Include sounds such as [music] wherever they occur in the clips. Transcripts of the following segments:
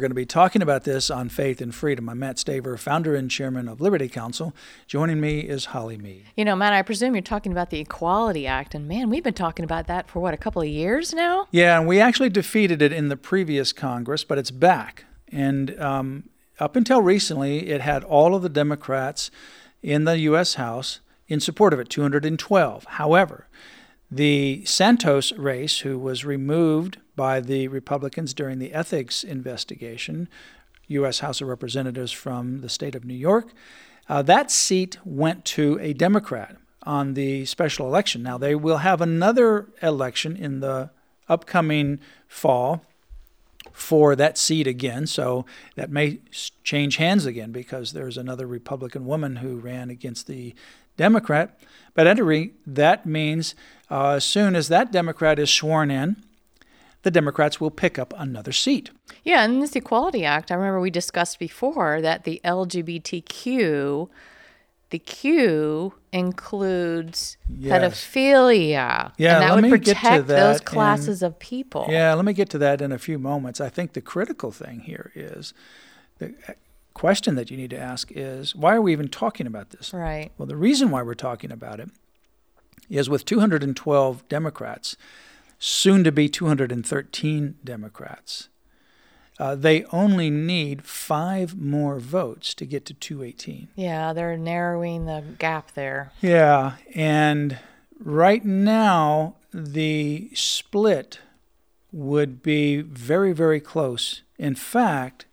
We're going to be talking about this on Faith and Freedom. I'm Mat Staver, founder and chairman of Liberty Counsel. Joining me is Holly Mead. You know, Mat, I presume you're talking about the Equality Act. And man, we've been talking about that for what, a couple of years now? Yeah, and we actually defeated it in the previous Congress, but it's back. And um, up until recently, it had all of the Democrats in the U.S. House in support of it, 212. However, the Santos race, who was removed by the Republicans during the ethics investigation, U.S. House of Representatives from the state of New York, uh, that seat went to a Democrat on the special election. Now, they will have another election in the upcoming fall for that seat again. So that may change hands again because there's another Republican woman who ran against the Democrat. But rate, that means uh, as soon as that Democrat is sworn in, the Democrats will pick up another seat. Yeah, and this Equality Act, I remember we discussed before that the LGBTQ, the Q includes yes. pedophilia. Yeah, and that let would me protect get to that those classes in, of people. Yeah, let me get to that in a few moments. I think the critical thing here is the uh, question that you need to ask is why are we even talking about this? Right. Well, the reason why we're talking about it is with 212 Democrats, soon to be 213 Democrats, uh, they only need five more votes to get to 218. Yeah, they're narrowing the gap there. Yeah, and right now, the split would be very, very close. In fact,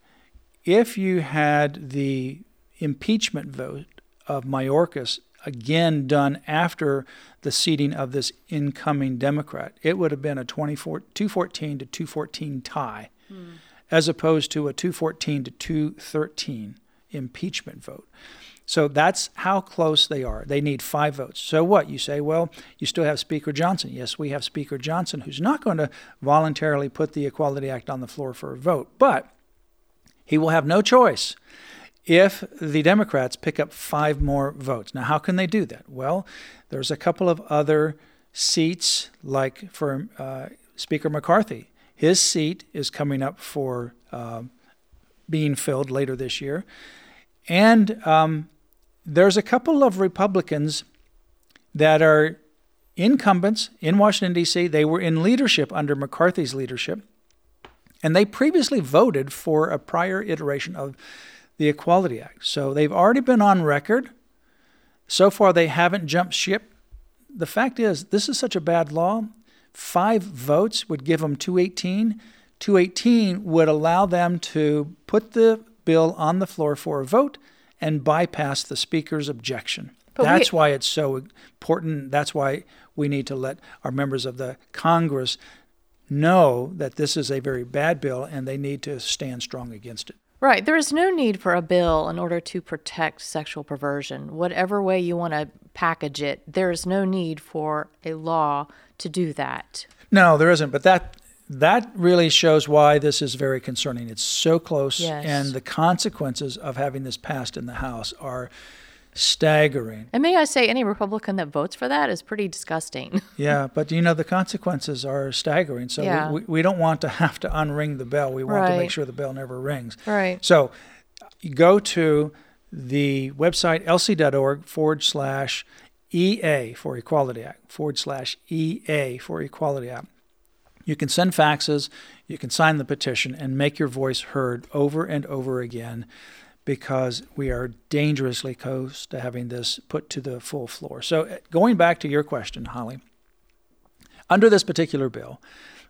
if you had the impeachment vote of Mayorkas again done after the seating of this incoming Democrat, it would have been a 214 to 214 tie, hmm. As opposed to a 214 to 213 impeachment vote. So that's how close they are. They need five votes. So what? You say, well, you still have Speaker Johnson. Yes, we have Speaker Johnson, who's not going to voluntarily put the Equality Act on the floor for a vote, but he will have no choice if the Democrats pick up five more votes. Now, how can they do that? Well, there's a couple of other seats, like for uh, Speaker McCarthy. His seat is coming up for uh, being filled later this year. And um, there's a couple of Republicans that are incumbents in Washington, D.C. They were in leadership under McCarthy's leadership. And they previously voted for a prior iteration of the Equality Act. So they've already been on record. So far, they haven't jumped ship. The fact is, this is such a bad law. Five votes would give them 218. 218 would allow them to put the bill on the floor for a vote and bypass the Speaker's objection. But That's we, why it's so important. That's why we need to let our members of the Congress know that this is a very bad bill and they need to stand strong against it. Right. There is no need for a bill in order to protect sexual perversion. Whatever way you want to package it, there is no need for a law to do that. No, there isn't. But that that really shows why this is very concerning. It's so close, yes. and the consequences of having this passed in the House are staggering. And may I say, any Republican that votes for that is pretty disgusting. [laughs] yeah, but you know, the consequences are staggering. So yeah. we, we, don't want to [laughs] have to unring the bell. We want right. to make sure the bell never rings. Right. So go to the website lc.org forward slash EA for Equality Act, forward slash EA for Equality Act. You can send faxes, you can sign the petition, and make your voice heard over and over again because we are dangerously close to having this put to the full floor. So, uh, going back to your question, Holly, under this particular bill,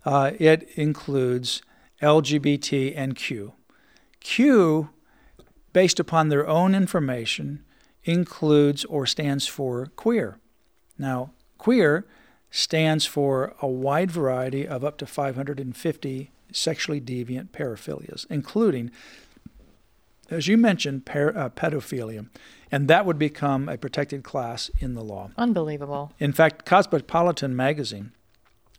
uh, it includes LGBT and Q. Q, based upon their own information, includes or stands for queer. Now, queer stands for a wide variety of up to 550 sexually deviant paraphilias, including, as you mentioned, par- uh, pedophilia. And that would become a protected class in the law. Unbelievable. In fact, Cosmopolitan magazine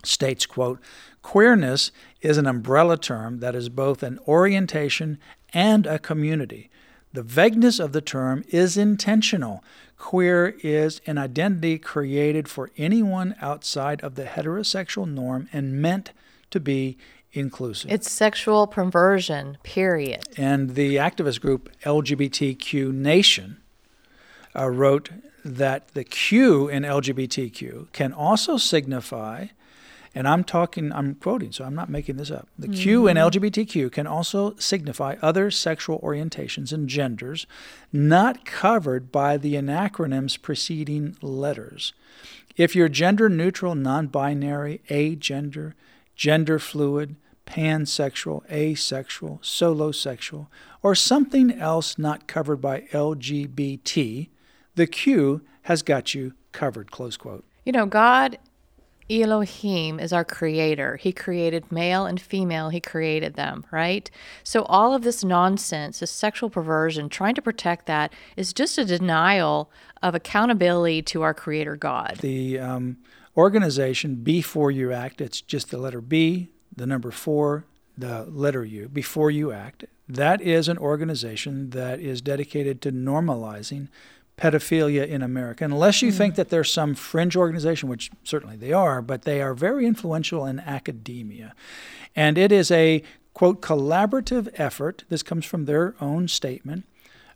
states, quote, queerness is an umbrella term that is both an orientation and a community. The vagueness of the term is intentional. Queer is an identity created for anyone outside of the heterosexual norm and meant to be inclusive. It's sexual perversion, period. And the activist group LGBTQ Nation uh, wrote that the Q in LGBTQ can also signify and I'm talking, I'm quoting, so I'm not making this up. The mm-hmm. Q in LGBTQ can also signify other sexual orientations and genders not covered by the acronym's preceding letters. If you're gender neutral, non binary, agender, gender fluid, pansexual, asexual, solosexual, or something else not covered by LGBT, the Q has got you covered. Close quote. You know, God Elohim is our creator. He created male and female, he created them, right? So all of this nonsense, this sexual perversion, trying to protect that is just a denial of accountability to our creator God. The um, organization Before You Act, it's just the letter B, the number four, the letter U, Before You Act. That is an organization that is dedicated to normalizing pedophilia in America, unless you mm. think that there's some fringe organization, which certainly they are, but they are very influential in academia. And it is a, quote, collaborative effort, this comes from their own statement,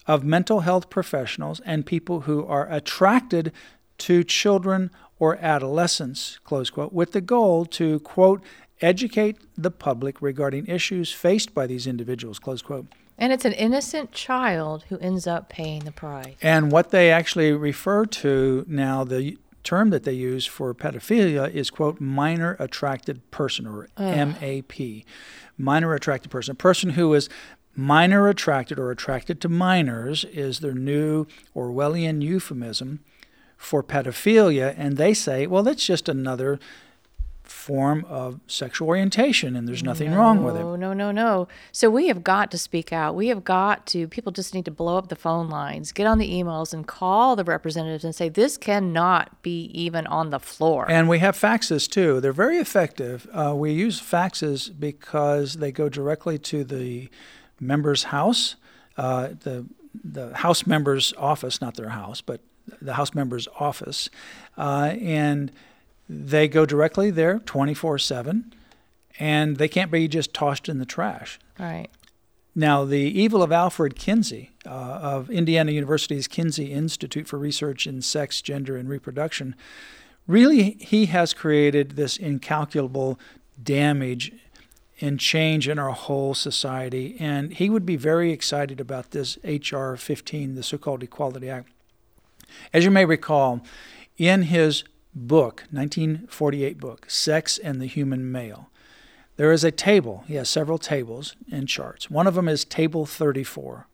of mental health professionals and people who are attracted to children or adolescents, close quote, with the goal to, quote, educate the public regarding issues faced by these individuals, close quote. And it's an innocent child who ends up paying the price. And what they actually refer to now, the term that they use for pedophilia is, quote, minor attracted person, or. MAP. Minor attracted person. A person who is minor attracted or attracted to minors is their new Orwellian euphemism for pedophilia. And they say, well, that's just another form of sexual orientation and there's nothing no, wrong with it. No, no, no. No. So we have got to speak out. We have got to, people just need to blow up the phone lines, get on the emails and call the representatives and say, this cannot be even on the floor. And we have faxes too. They're very effective. Uh, we use faxes because they go directly to the member's house, uh, the, the house member's office, not their house, but the house member's office. Uh, and they go directly there 24 7 and they can't be just tossed in the trash. Right. Now, the evil of Alfred Kinsey uh, of Indiana University's Kinsey Institute for Research in Sex, Gender, and Reproduction really, he has created this incalculable damage and change in our whole society. And he would be very excited about this H.R. 15, the so called Equality Act. As you may recall, in his book, 1948 book, Sex and the Human Male. There is a table, he has several tables and charts. One of them is Table 34.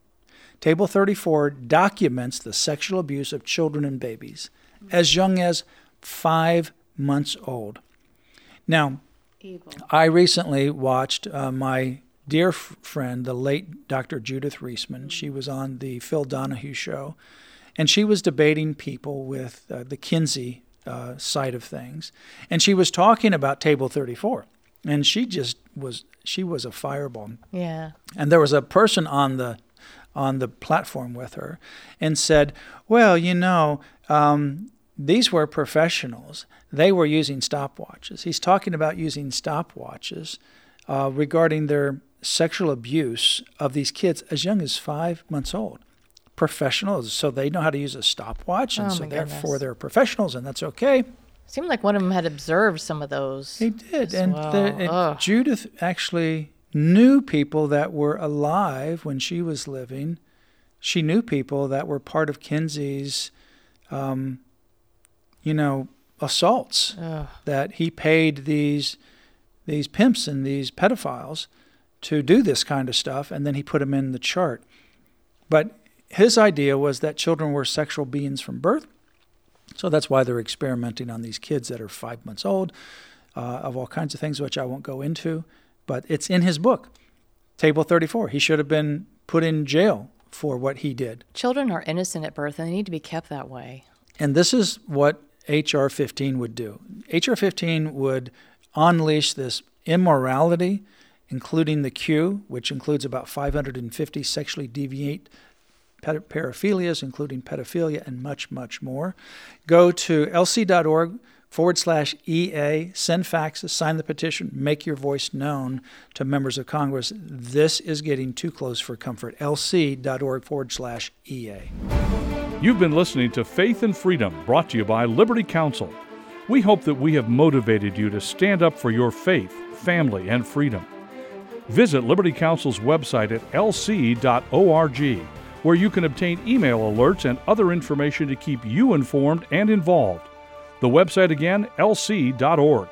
Table 34 documents the sexual abuse of children and babies as young as five months old. Now, Evil. I recently watched uh, my dear f- friend, the late Dr. Judith Reisman. Mm-hmm. She was on the Phil Donahue show, and she was debating people with uh, the Kinsey uh, side of things. And she was talking about Table 34, and she just was she was a fireball. Yeah. And there was a person on the on the platform with her, and said, "Well, you know." Um, these were professionals. They were using stopwatches. He's talking about using stopwatches uh, regarding their sexual abuse of these kids as young as five months old professionals, so they know how to use a stopwatch, and oh so therefore goodness. they're professionals, and that's okay. Seemed like one of them had observed some of those. He did, and, well. the, and Judith actually knew people that were alive when she was living. She knew people that were part of Kinsey's, um, you know, assaults. Ugh. That he paid these these pimps and these pedophiles to do this kind of stuff, and then he put them in the chart. But his idea was that children were sexual beings from birth So that's why they're experimenting on these kids that are five months old, uh, of all kinds of things, which I won't go into. But it's in his book, Table 34. He should have been put in jail for what he did. Children are innocent at birth and they need to be kept that way. And this is what HR 15 would do. HR 15 would unleash this immorality, including the Q, which includes about 550 sexually deviant paraphilias, including pedophilia and much, much more. Go to lc.org forward slash EA, send faxes, sign the petition, make your voice known to members of Congress. This is getting too close for comfort. lc.org forward slash EA. You've been listening to Faith and Freedom, brought to you by Liberty Counsel. We hope that we have motivated you to stand up for your faith, family, and freedom. Visit Liberty Counsel's website at lc.org, where you can obtain email alerts and other information to keep you informed and involved. The website again, lc.org.